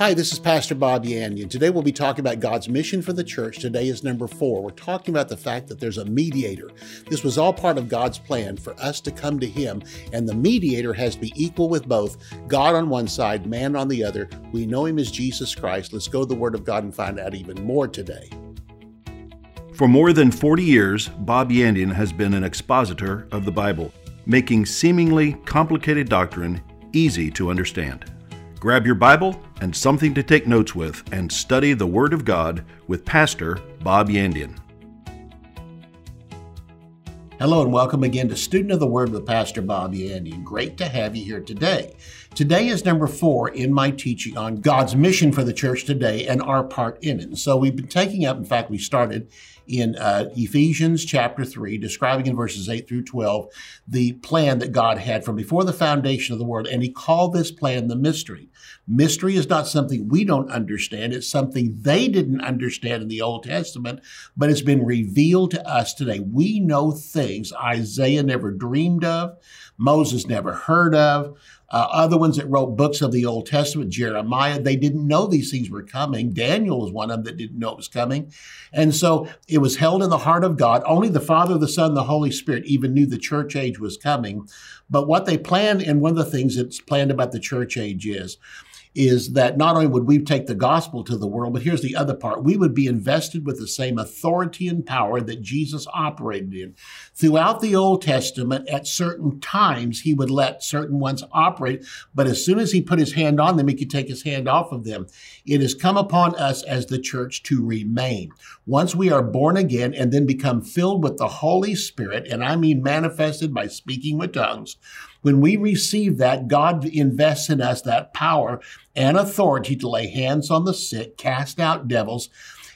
Hi, this is Pastor Bob Yandian. Today we'll be talking about God's mission for the church. Today is number four. We're talking about the fact that there's a mediator. This was all part of God's plan for us to come to Him, and the mediator has to be equal with both God on one side, man on the other. We know Him as Jesus Christ. Let's go to the Word of God and find out even more today. For more than 40 years, Bob Yandian has been an expositor of the Bible, making seemingly complicated doctrine easy to understand. Grab your Bible and something to take notes with and study the Word of God with Pastor Bob Yandian. Hello and welcome again to Student of the Word with Pastor Bob Yandian. Great to have you here today. Today is number four in my teaching on God's mission for the church today and our part in it. So we've been taking up, in fact, we started in uh, Ephesians chapter 3, describing in verses 8 through 12 the plan that God had from before the foundation of the world. And he called this plan the mystery. Mystery is not something we don't understand, it's something they didn't understand in the Old Testament, but it's been revealed to us today. We know things Isaiah never dreamed of, Moses never heard of. Uh, other ones that wrote books of the Old Testament, Jeremiah, they didn't know these things were coming. Daniel was one of them that didn't know it was coming. And so it was held in the heart of God. Only the Father, the Son, the Holy Spirit even knew the church age was coming. But what they planned, and one of the things that's planned about the church age is, is that not only would we take the gospel to the world, but here's the other part. We would be invested with the same authority and power that Jesus operated in. Throughout the Old Testament, at certain times, he would let certain ones operate, but as soon as he put his hand on them, he could take his hand off of them. It has come upon us as the church to remain. Once we are born again and then become filled with the Holy Spirit, and I mean manifested by speaking with tongues, when we receive that, God invests in us that power and authority to lay hands on the sick, cast out devils,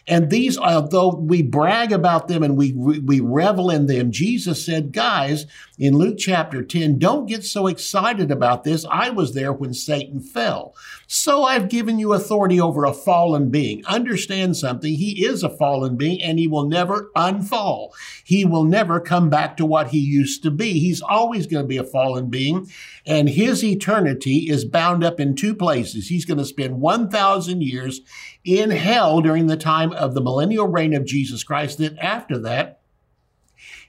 and these, although we brag about them and we, we revel in them, Jesus said, guys, in Luke chapter 10, don't get so excited about this. I was there when Satan fell. So I've given you authority over a fallen being. Understand something. He is a fallen being and he will never unfall. He will never come back to what he used to be. He's always going to be a fallen being and his eternity is bound up in two places. He's going to spend 1,000 years in hell during the time of the millennial reign of Jesus Christ. Then after that,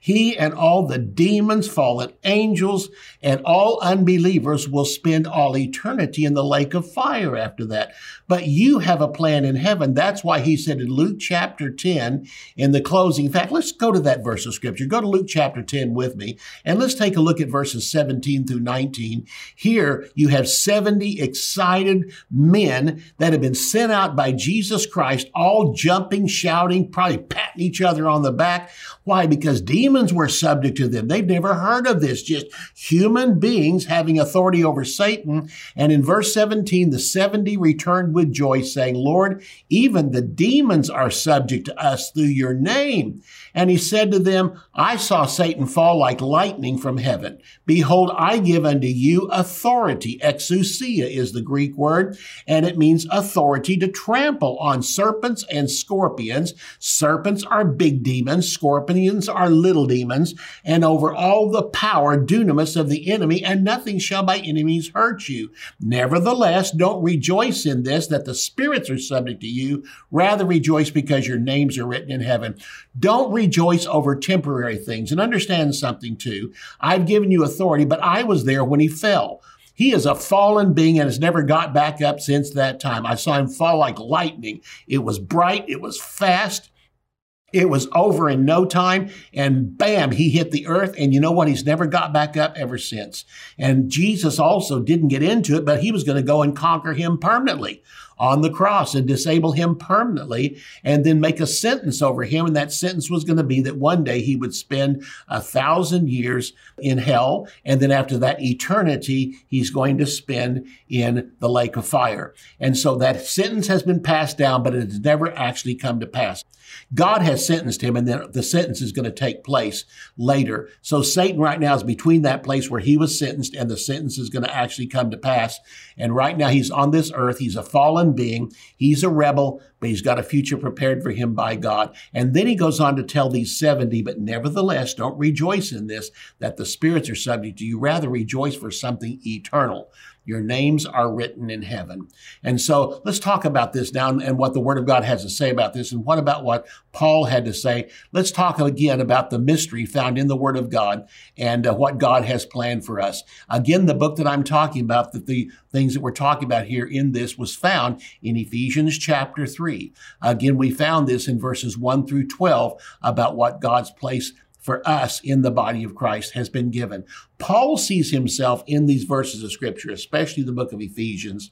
he and all the demons, fallen angels, and all unbelievers will spend all eternity in the lake of fire after that. But you have a plan in heaven. That's why he said in Luke chapter 10, in the closing, in fact, let's go to that verse of scripture. Go to Luke chapter 10 with me, and let's take a look at verses 17 through 19. Here you have 70 excited men that have been sent out by Jesus Christ, all jumping, shouting, probably patting each other on the back. Why? Because demons were subject to them. They've never heard of this, just human beings having authority over Satan. And in verse 17, the 70 returned with joy, saying, Lord, even the demons are subject to us through your name. And he said to them, I saw Satan fall like lightning from heaven. Behold, I give unto you authority. Exousia is the Greek word, and it means authority to trample on serpents and scorpions. Serpents are big demons. Scorpions are little demons, and over all the power, dunamis of the enemy, and nothing shall by enemies hurt you. Nevertheless, don't rejoice in this that the spirits are subject to you. Rather rejoice because your names are written in heaven. Don't rejoice over temporary things. And understand something too. I've given you authority, but I was there when he fell. He is a fallen being and has never got back up since that time. I saw him fall like lightning. It was bright, it was fast, it was over in no time, and bam, he hit the earth. And you know what? He's never got back up ever since. And Jesus also didn't get into it, but he was going to go and conquer him permanently on the cross and disable him permanently and then make a sentence over him. And that sentence was going to be that one day he would spend a thousand years in hell. And then after that eternity, he's going to spend in the lake of fire. And so that sentence has been passed down, but it has never actually come to pass. God has sentenced him and then the sentence is going to take place later. So Satan right now is between that place where he was sentenced and the sentence is going to actually come to pass. And right now he's on this earth. He's a fallen being. He's a rebel, but he's got a future prepared for him by God. And then he goes on to tell these 70, but nevertheless, don't rejoice in this, that the spirits are subject to you. Rather rejoice for something eternal. Your names are written in heaven. And so let's talk about this now and what the Word of God has to say about this. And what about what Paul had to say? Let's talk again about the mystery found in the Word of God and uh, what God has planned for us. Again, the book that I'm talking about, that the things that we're talking about here in this was found in Ephesians chapter 3. Again, we found this in verses 1 through 12 about what God's place for us in the body of Christ has been given. Paul sees himself in these verses of scripture, especially the book of Ephesians.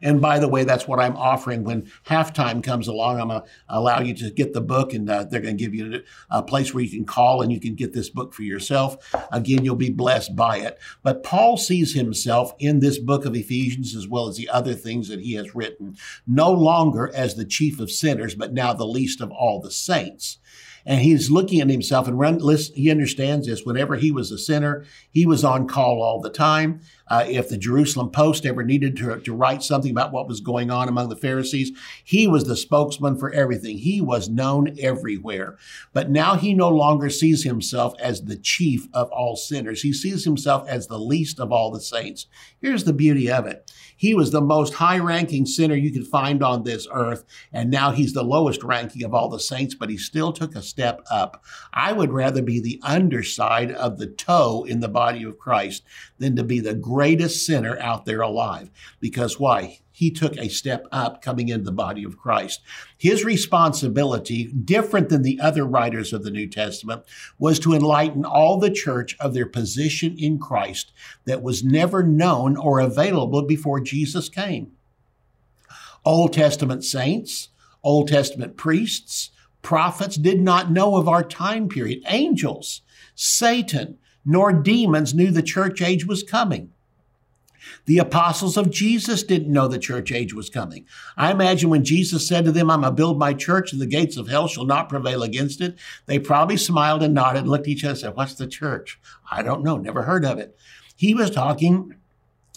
And by the way, that's what I'm offering when halftime comes along. I'm going to allow you to get the book, and uh, they're going to give you a place where you can call and you can get this book for yourself. Again, you'll be blessed by it. But Paul sees himself in this book of Ephesians, as well as the other things that he has written, no longer as the chief of sinners, but now the least of all the saints. And he's looking at himself and run, listen, he understands this. Whenever he was a sinner, he was on call all the time. Uh, if the Jerusalem Post ever needed to, to write something about what was going on among the Pharisees, he was the spokesman for everything. He was known everywhere. But now he no longer sees himself as the chief of all sinners. He sees himself as the least of all the saints. Here's the beauty of it. He was the most high ranking sinner you could find on this earth. And now he's the lowest ranking of all the saints, but he still took a step up. I would rather be the underside of the toe in the body of Christ than to be the greatest sinner out there alive. Because why? He took a step up coming into the body of Christ. His responsibility, different than the other writers of the New Testament, was to enlighten all the church of their position in Christ that was never known or available before Jesus came. Old Testament saints, Old Testament priests, prophets did not know of our time period. Angels, Satan, nor demons knew the church age was coming. The apostles of Jesus didn't know the church age was coming. I imagine when Jesus said to them, I'm going to build my church and the gates of hell shall not prevail against it, they probably smiled and nodded and looked at each other and said, What's the church? I don't know, never heard of it. He was talking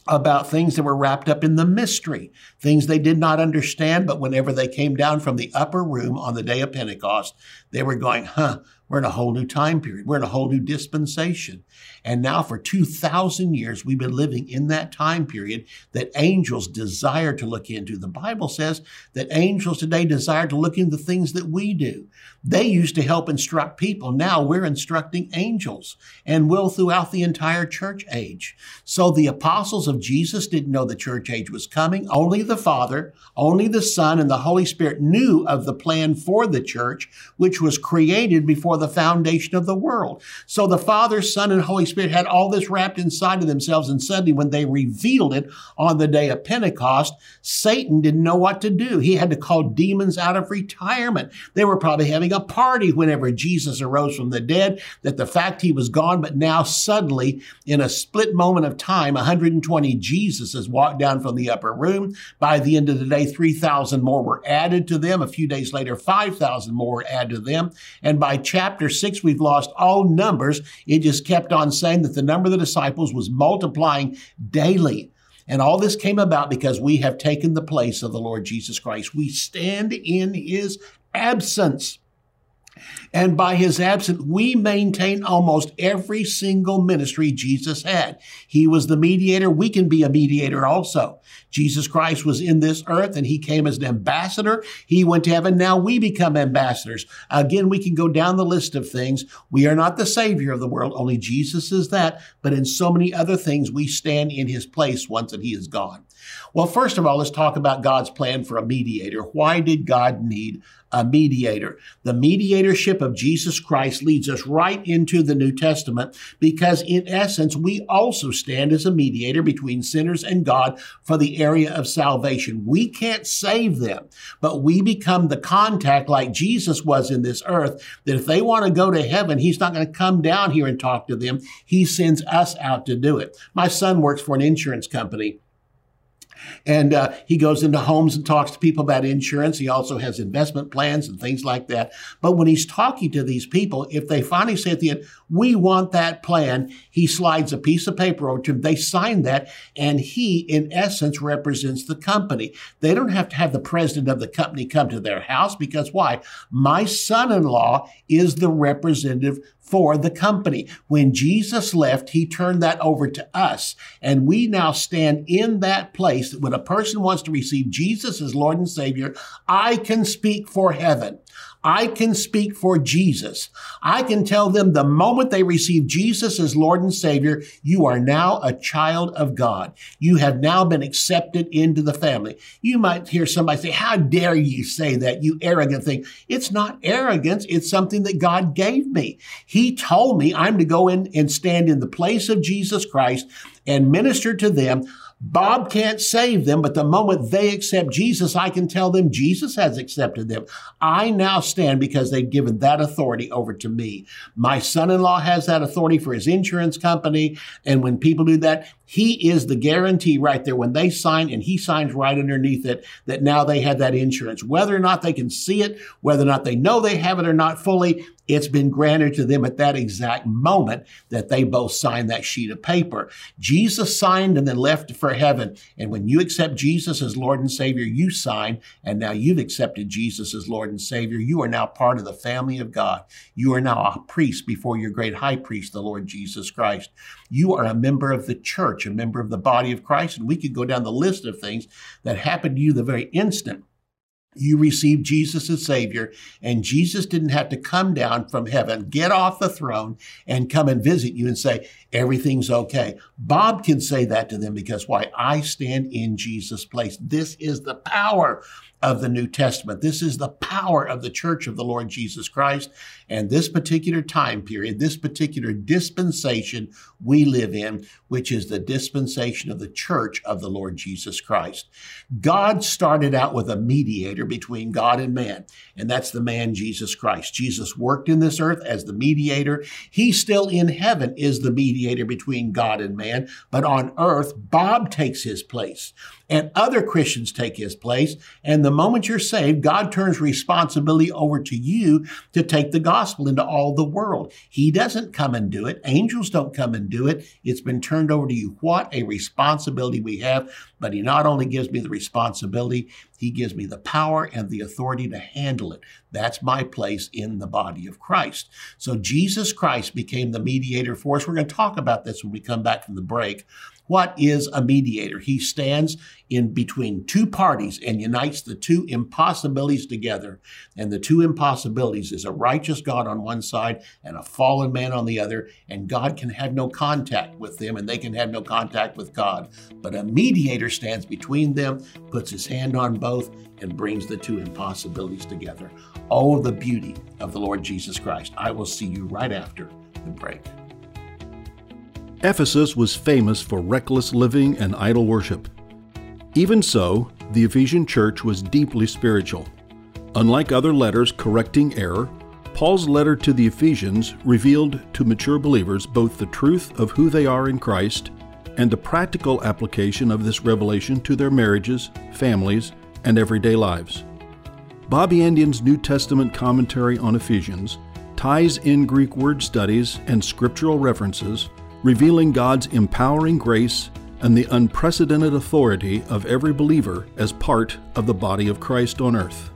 about things that were wrapped up in the mystery, things they did not understand, but whenever they came down from the upper room on the day of Pentecost, they were going, huh, we're in a whole new time period. We're in a whole new dispensation. And now for 2,000 years, we've been living in that time period that angels desire to look into. The Bible says that angels today desire to look into the things that we do. They used to help instruct people. Now we're instructing angels and will throughout the entire church age. So the apostles of Jesus didn't know the church age was coming. Only the Father, only the Son, and the Holy Spirit knew of the plan for the church, which was created before the foundation of the world. So the Father, Son, and Holy Spirit had all this wrapped inside of themselves. And suddenly, when they revealed it on the day of Pentecost, Satan didn't know what to do. He had to call demons out of retirement. They were probably having a party whenever Jesus arose from the dead, that the fact he was gone, but now suddenly, in a split moment of time, 120 Jesuses walked down from the upper room. By the end of the day, 3,000 more were added to them. A few days later, 5,000 more were added to them. And by chapter six, we've lost all numbers. It just kept on saying that the number of the disciples was multiplying daily. And all this came about because we have taken the place of the Lord Jesus Christ. We stand in his absence. And by his absence, we maintain almost every single ministry Jesus had. He was the mediator. We can be a mediator also. Jesus Christ was in this earth and he came as an ambassador. He went to heaven. Now we become ambassadors. Again, we can go down the list of things. We are not the savior of the world. Only Jesus is that. But in so many other things, we stand in his place once that he is gone. Well, first of all, let's talk about God's plan for a mediator. Why did God need a mediator? The mediatorship of Jesus Christ leads us right into the New Testament because, in essence, we also stand as a mediator between sinners and God for the area of salvation. We can't save them, but we become the contact like Jesus was in this earth that if they want to go to heaven, he's not going to come down here and talk to them. He sends us out to do it. My son works for an insurance company and uh, he goes into homes and talks to people about insurance. He also has investment plans and things like that. But when he's talking to these people, if they finally say at the end, we want that plan, he slides a piece of paper over to them. They sign that, and he, in essence, represents the company. They don't have to have the president of the company come to their house because why? My son in law is the representative for the company. When Jesus left, he turned that over to us. And we now stand in that place that when a person wants to receive Jesus as Lord and Savior, I can speak for heaven. I can speak for Jesus. I can tell them the moment they receive Jesus as Lord and Savior, you are now a child of God. You have now been accepted into the family. You might hear somebody say, how dare you say that, you arrogant thing. It's not arrogance. It's something that God gave me. He told me I'm to go in and stand in the place of Jesus Christ and minister to them. Bob can't save them, but the moment they accept Jesus, I can tell them Jesus has accepted them. I now stand because they've given that authority over to me. My son in law has that authority for his insurance company. And when people do that, he is the guarantee right there when they sign and he signs right underneath it that now they have that insurance. Whether or not they can see it, whether or not they know they have it or not fully, it's been granted to them at that exact moment that they both signed that sheet of paper. Jesus signed and then left for heaven. And when you accept Jesus as Lord and Savior, you sign, and now you've accepted Jesus as Lord and Savior. You are now part of the family of God. You are now a priest before your great high priest, the Lord Jesus Christ. You are a member of the church, a member of the body of Christ. And we could go down the list of things that happened to you the very instant you received Jesus as Savior, and Jesus didn't have to come down from heaven, get off the throne, and come and visit you and say, everything's okay. Bob can say that to them because why? I stand in Jesus' place. This is the power of the New Testament. This is the power of the church of the Lord Jesus Christ. And this particular time period, this particular dispensation we live in, which is the dispensation of the church of the Lord Jesus Christ. God started out with a mediator between God and man, and that's the man Jesus Christ. Jesus worked in this earth as the mediator. He still in heaven is the mediator between God and man, but on earth, Bob takes his place and other Christians take his place. And the moment you're saved, God turns responsibility over to you to take the gospel into all the world. He doesn't come and do it. Angels don't come and do it. It's been turned over to you. What a responsibility we have. But he not only gives me the responsibility, he gives me the power and the authority to handle it. That's my place in the body of Christ. So Jesus Christ became the mediator for us. We're going to talk about this when we come back from the break. What is a mediator? He stands in between two parties and unites the two impossibilities together. And the two impossibilities is a righteous God on one side and a fallen man on the other. And God can have no contact with them and they can have no contact with God. But a mediator stands between them, puts his hand on both, and brings the two impossibilities together. Oh, the beauty of the Lord Jesus Christ. I will see you right after the break. Ephesus was famous for reckless living and idol worship. Even so, the Ephesian church was deeply spiritual. Unlike other letters correcting error, Paul's letter to the Ephesians revealed to mature believers both the truth of who they are in Christ and the practical application of this revelation to their marriages, families, and everyday lives. Bobby Yandian's New Testament commentary on Ephesians ties in Greek word studies and scriptural references revealing God's empowering grace and the unprecedented authority of every believer as part of the body of Christ on earth.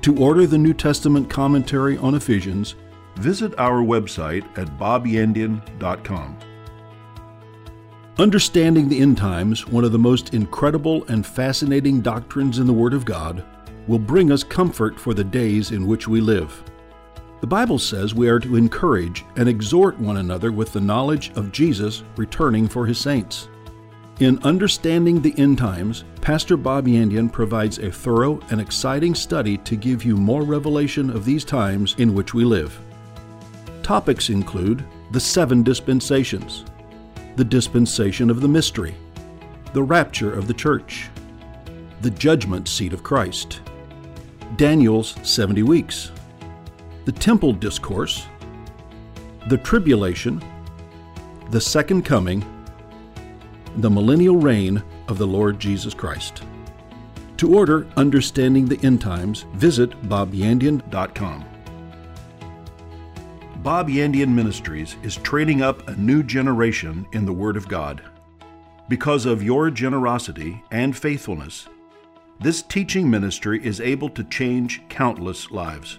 To order the New Testament commentary on Ephesians, visit our website at bobyandian.com. Understanding the end times, one of the most incredible and fascinating doctrines in the Word of God, will bring us comfort for the days in which we live. The Bible says we are to encourage and exhort one another with the knowledge of Jesus returning for his saints. In Understanding the End Times, Pastor Bob Yandian provides a thorough and exciting study to give you more revelation of these times in which we live. Topics include the seven dispensations, the dispensation of the mystery, the rapture of the church, the judgment seat of Christ, Daniel's 70 weeks, the temple discourse, the tribulation, the second coming, the millennial reign of the Lord Jesus Christ. To order Understanding the End Times, visit bobyandian.com. Bob Yandian Ministries is training up a new generation in the Word of God. Because of your generosity and faithfulness, this teaching ministry is able to change countless lives.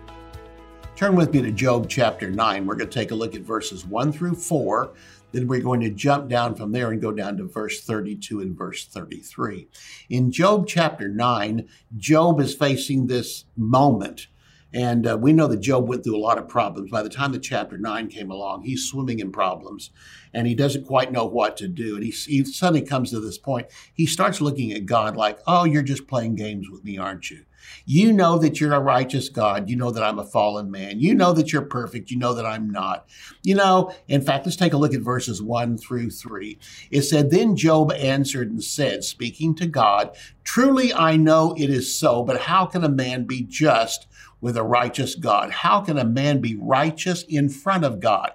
Turn with me to Job chapter 9. We're going to take a look at verses 1 through 4. Then we're going to jump down from there and go down to verse 32 and verse 33. In Job chapter 9, Job is facing this moment and uh, we know that Job went through a lot of problems. By the time the chapter nine came along, he's swimming in problems and he doesn't quite know what to do. And he, he suddenly comes to this point. He starts looking at God like, oh, you're just playing games with me, aren't you? You know that you're a righteous God. You know that I'm a fallen man. You know that you're perfect. You know that I'm not. You know, in fact, let's take a look at verses one through three. It said, Then Job answered and said, speaking to God, Truly I know it is so, but how can a man be just with a righteous God. How can a man be righteous in front of God?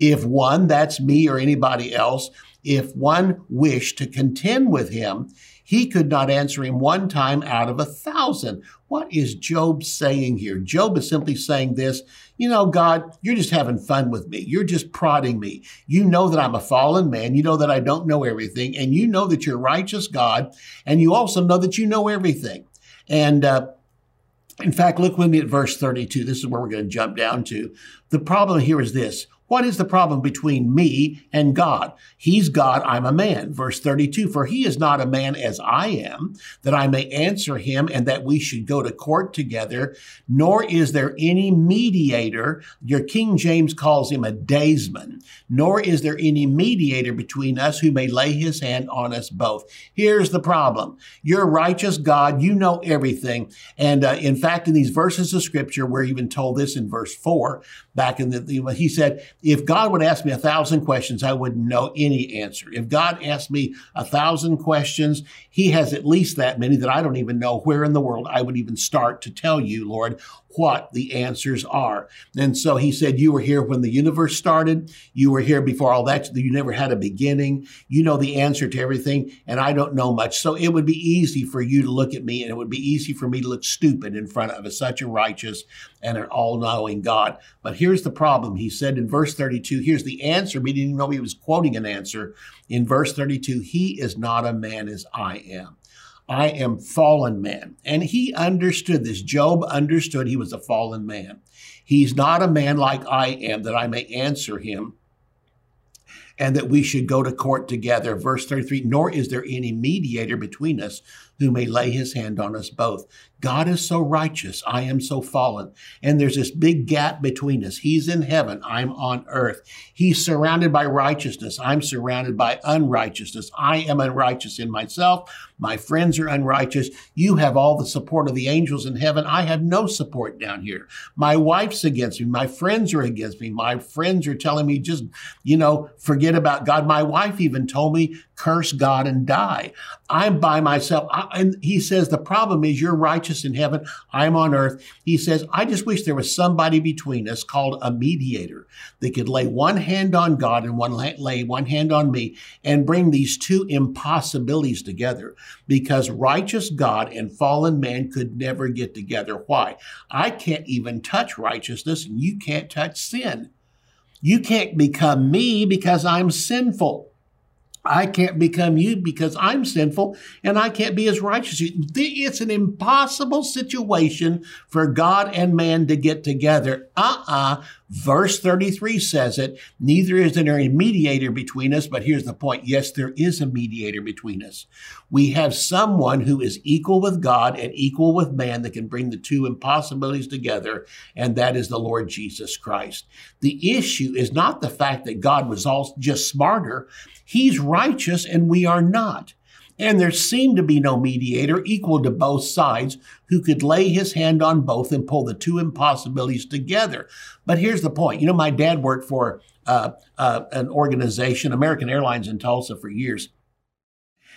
If one, that's me or anybody else, if one wished to contend with him, he could not answer him one time out of a thousand. What is Job saying here? Job is simply saying this You know, God, you're just having fun with me. You're just prodding me. You know that I'm a fallen man. You know that I don't know everything. And you know that you're righteous, God. And you also know that you know everything. And, uh, in fact, look with me at verse 32. This is where we're going to jump down to. The problem here is this what is the problem between me and God? He's God, I'm a man. Verse 32 For he is not a man as I am, that I may answer him and that we should go to court together, nor is there any mediator. Your King James calls him a daysman, nor is there any mediator between us who may lay his hand on us both. Here's the problem You're righteous God, you know everything. And uh, in fact, in these verses of scripture, we're even told this in verse 4, back in the, he said, if God would ask me a thousand questions, I wouldn't know any answer. If God asked me a thousand questions, He has at least that many that I don't even know where in the world I would even start to tell you, Lord, what the answers are. And so He said, You were here when the universe started. You were here before all that. You never had a beginning. You know the answer to everything, and I don't know much. So it would be easy for you to look at me, and it would be easy for me to look stupid in front of a, such a righteous and an all knowing God. But here's the problem. He said in verse verse 32, here's the answer. We didn't know he was quoting an answer. In verse 32, he is not a man as I am. I am fallen man. And he understood this. Job understood he was a fallen man. He's not a man like I am that I may answer him and that we should go to court together. Verse 33 Nor is there any mediator between us who may lay his hand on us both. God is so righteous. I am so fallen. And there's this big gap between us. He's in heaven. I'm on earth. He's surrounded by righteousness. I'm surrounded by unrighteousness. I am unrighteous in myself. My friends are unrighteous. You have all the support of the angels in heaven. I have no support down here. My wife's against me. My friends are against me. My friends are telling me just, you know, forget about God. My wife even told me, curse God and die. I'm by myself. I, and he says, the problem is you're righteous in heaven. I'm on earth. He says, I just wish there was somebody between us called a mediator that could lay one hand on God and one lay one hand on me and bring these two impossibilities together because righteous God and fallen man could never get together. Why? I can't even touch righteousness and you can't touch sin. You can't become me because I'm sinful. I can't become you because I'm sinful and I can't be as righteous. It's an impossible situation for God and man to get together. Uh uh-uh. uh Verse 33 says it. Neither is there a mediator between us, but here's the point. Yes, there is a mediator between us. We have someone who is equal with God and equal with man that can bring the two impossibilities together, and that is the Lord Jesus Christ. The issue is not the fact that God was all just smarter. He's righteous and we are not. And there seemed to be no mediator equal to both sides who could lay his hand on both and pull the two impossibilities together. But here's the point. You know, my dad worked for uh, uh, an organization, American Airlines in Tulsa, for years.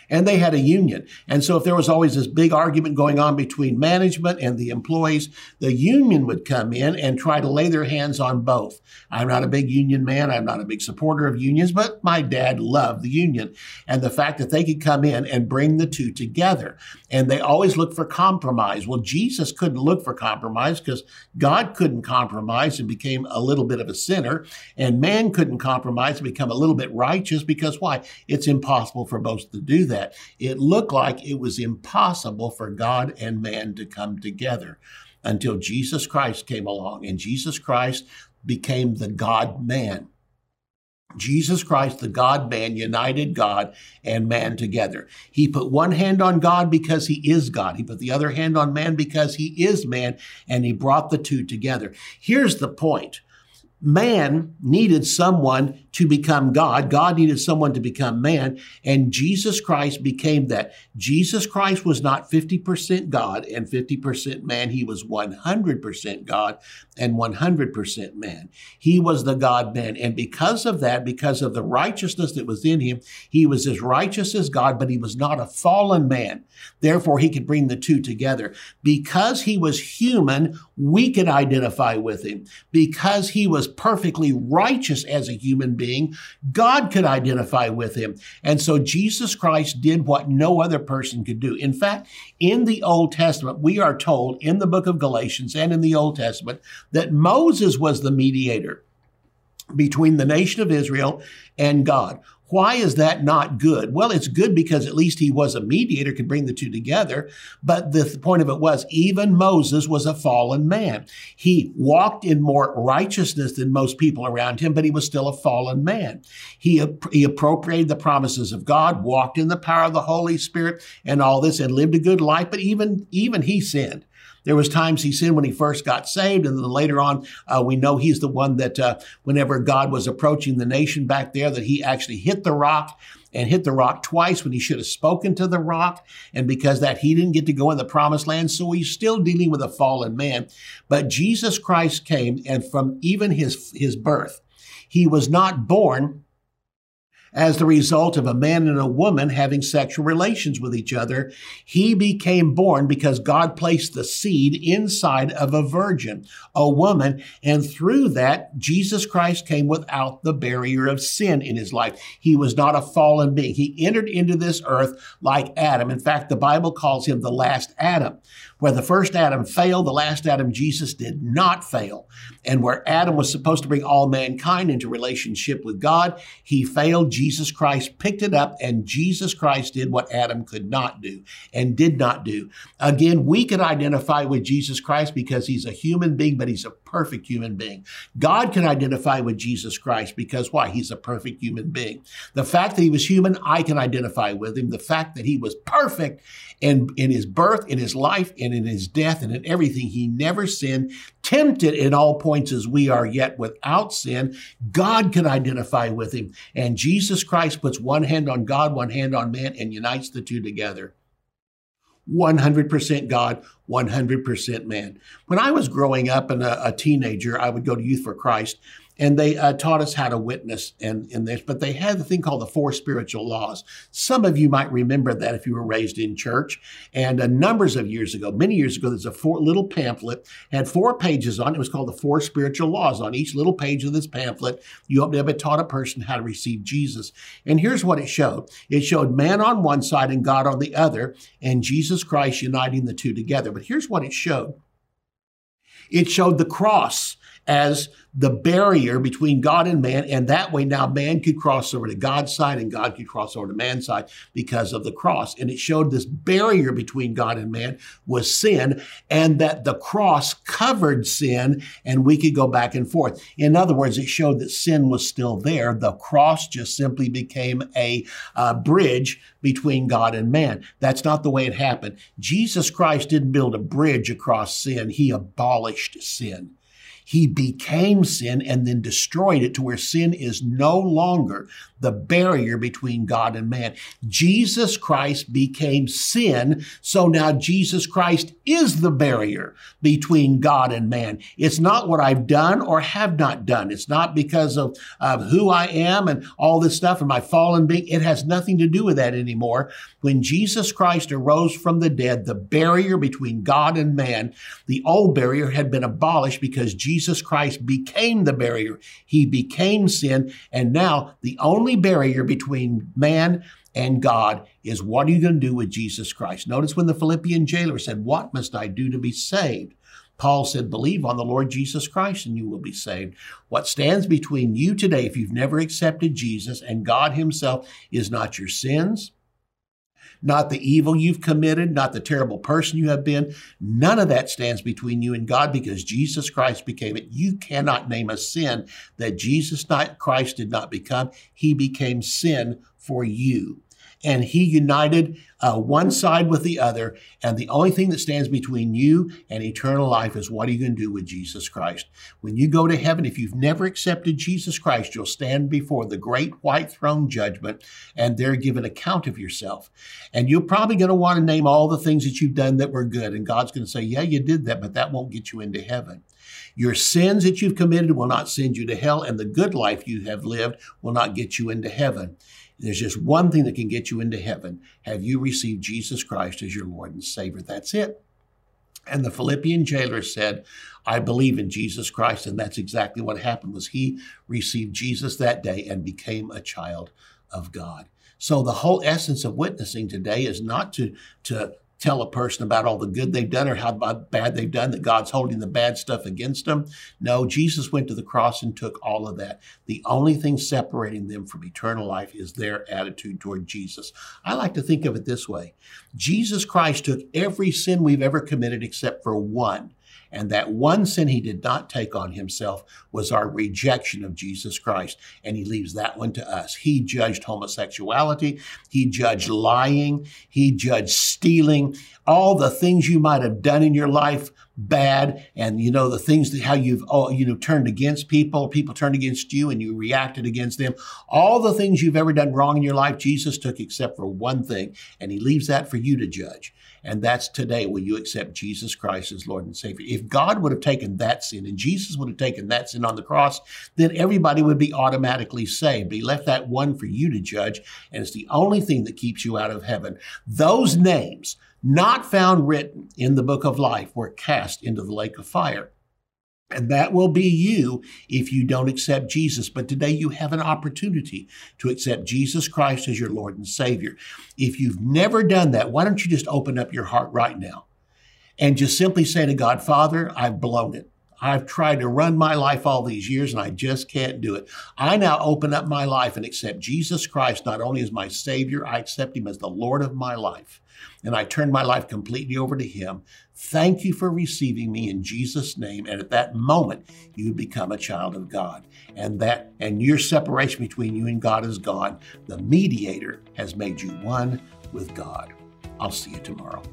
And they had a union. And so if there was always this big argument going on between management and the employees, the union would come in and try to lay their hands on both. I'm not a big union man. I'm not a big supporter of unions, but my dad loved the union and the fact that they could come in and bring the two together. And they always look for compromise. Well, Jesus couldn't look for compromise because God couldn't compromise and became a little bit of a sinner. And man couldn't compromise and become a little bit righteous because why? It's impossible for both to do that that. It looked like it was impossible for God and man to come together until Jesus Christ came along. And Jesus Christ became the God man. Jesus Christ, the God man, united God and man together. He put one hand on God because he is God. He put the other hand on man because he is man, and he brought the two together. Here's the point man needed someone to become God. God needed someone to become man. And Jesus Christ became that. Jesus Christ was not 50% God and 50% man. He was 100% God and 100% man. He was the God man. And because of that, because of the righteousness that was in him, he was as righteous as God, but he was not a fallen man. Therefore, he could bring the two together. Because he was human, we could identify with him. Because he was perfectly righteous as a human being, God could identify with him. And so Jesus Christ did what no other person could do. In fact, in the Old Testament, we are told in the book of Galatians and in the Old Testament that Moses was the mediator between the nation of Israel and God. Why is that not good? Well, it's good because at least he was a mediator, could bring the two together. But the point of it was, even Moses was a fallen man. He walked in more righteousness than most people around him, but he was still a fallen man. He, he appropriated the promises of God, walked in the power of the Holy Spirit and all this, and lived a good life, but even, even he sinned. There was times he sinned when he first got saved, and then later on, uh, we know he's the one that uh, whenever God was approaching the nation back there, that he actually hit the rock and hit the rock twice when he should have spoken to the rock. And because that, he didn't get to go in the promised land. So he's still dealing with a fallen man. But Jesus Christ came, and from even his, his birth, he was not born as the result of a man and a woman having sexual relations with each other. He became born because God placed the seed inside of a virgin, a woman, and through that, Jesus Christ came without the barrier of sin in his life. He was not a fallen being. He entered into this earth like Adam. In fact, the Bible calls him the last Adam. Where the first Adam failed, the last Adam, Jesus, did not fail. And where Adam was supposed to bring all mankind into relationship with God, he failed. Jesus Christ picked it up, and Jesus Christ did what Adam could not do and did not do. Again, we can identify with Jesus Christ because he's a human being, but he's a perfect human being. God can identify with Jesus Christ because why? He's a perfect human being. The fact that he was human, I can identify with him. The fact that he was perfect in, in his birth, in his life, and in his death, and in everything, he never sinned, tempted in all points as we are, yet without sin. God can identify with him. And Jesus Christ puts one hand on God, one hand on man, and unites the two together. 100% God, 100% man. When I was growing up and a, a teenager, I would go to Youth for Christ and they uh, taught us how to witness in, in this, but they had the thing called the four spiritual laws. Some of you might remember that if you were raised in church. And uh, numbers of years ago, many years ago, there's a four, little pamphlet, had four pages on it. It was called the four spiritual laws. On each little page of this pamphlet, you have it taught a person how to receive Jesus. And here's what it showed. It showed man on one side and God on the other, and Jesus Christ uniting the two together. But here's what it showed. It showed the cross as the barrier between God and man. And that way now man could cross over to God's side and God could cross over to man's side because of the cross. And it showed this barrier between God and man was sin and that the cross covered sin and we could go back and forth. In other words, it showed that sin was still there. The cross just simply became a uh, bridge between God and man. That's not the way it happened. Jesus Christ didn't build a bridge across sin. He abolished sin. He became sin and then destroyed it to where sin is no longer the barrier between God and man. Jesus Christ became sin, so now Jesus Christ is the barrier between God and man. It's not what I've done or have not done. It's not because of, of who I am and all this stuff and my fallen being. It has nothing to do with that anymore. When Jesus Christ arose from the dead, the barrier between God and man, the old barrier had been abolished because Jesus Christ became the barrier. He became sin. And now the only barrier between man and God is what are you going to do with Jesus Christ? Notice when the Philippian jailer said, What must I do to be saved? Paul said, Believe on the Lord Jesus Christ and you will be saved. What stands between you today, if you've never accepted Jesus and God Himself, is not your sins, not the evil you've committed, not the terrible person you have been. None of that stands between you and God because Jesus Christ became it. You cannot name a sin that Jesus Christ did not become. He became sin for you and he united uh, one side with the other. And the only thing that stands between you and eternal life is what are you going to do with Jesus Christ? When you go to heaven, if you've never accepted Jesus Christ, you'll stand before the great white throne judgment and there give an account of yourself. And you're probably going to want to name all the things that you've done that were good. And God's going to say, yeah, you did that, but that won't get you into heaven. Your sins that you've committed will not send you to hell, and the good life you have lived will not get you into heaven. There's just one thing that can get you into heaven. Have you received Jesus Christ as your Lord and Savior? That's it. And the Philippian jailer said, I believe in Jesus Christ. And that's exactly what happened was he received Jesus that day and became a child of God. So the whole essence of witnessing today is not to, to tell a person about all the good they've done or how bad they've done, that God's holding the bad stuff against them. No, Jesus went to the cross and took all of that. The only thing separating them from eternal life is their attitude toward Jesus. I like to think of it this way Jesus Christ took every sin we've ever committed except for one. And that one sin he did not take on himself was our rejection of Jesus Christ. And he leaves that one to us. He judged homosexuality. He judged lying. He judged stealing. All the things you might have done in your life bad and you know the things that how you've oh, you know turned against people people turned against you and you reacted against them. All the things you've ever done wrong in your life jesus took except for one thing and he leaves that for you to judge. And that's today when you accept jesus christ as lord and savior? If god would have taken that sin and jesus would have taken that sin on the cross then everybody would be automatically saved. But he left that one for you to judge and it's the only thing that keeps you out of heaven. Those names not found written in the book of life were cast into the lake of fire. And that will be you if you don't accept Jesus. But today you have an opportunity to accept Jesus Christ as your Lord and Savior. If you've never done that, why don't you just open up your heart right now and just simply say to God, Father, I've blown it. I've tried to run my life all these years and I just can't do it. I now open up my life and accept Jesus Christ not only as my Savior, I accept Him as the Lord of my life and I turn my life completely over to Him. Thank you for receiving me in Jesus' name. And at that moment, you become a child of God. And that and your separation between you and God is gone. The mediator has made you one with God. I'll see you tomorrow.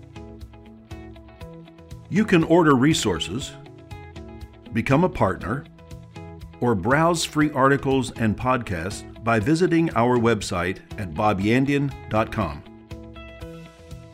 You can order resources, become a partner, or browse free articles and podcasts by visiting our website at bobyandian.com.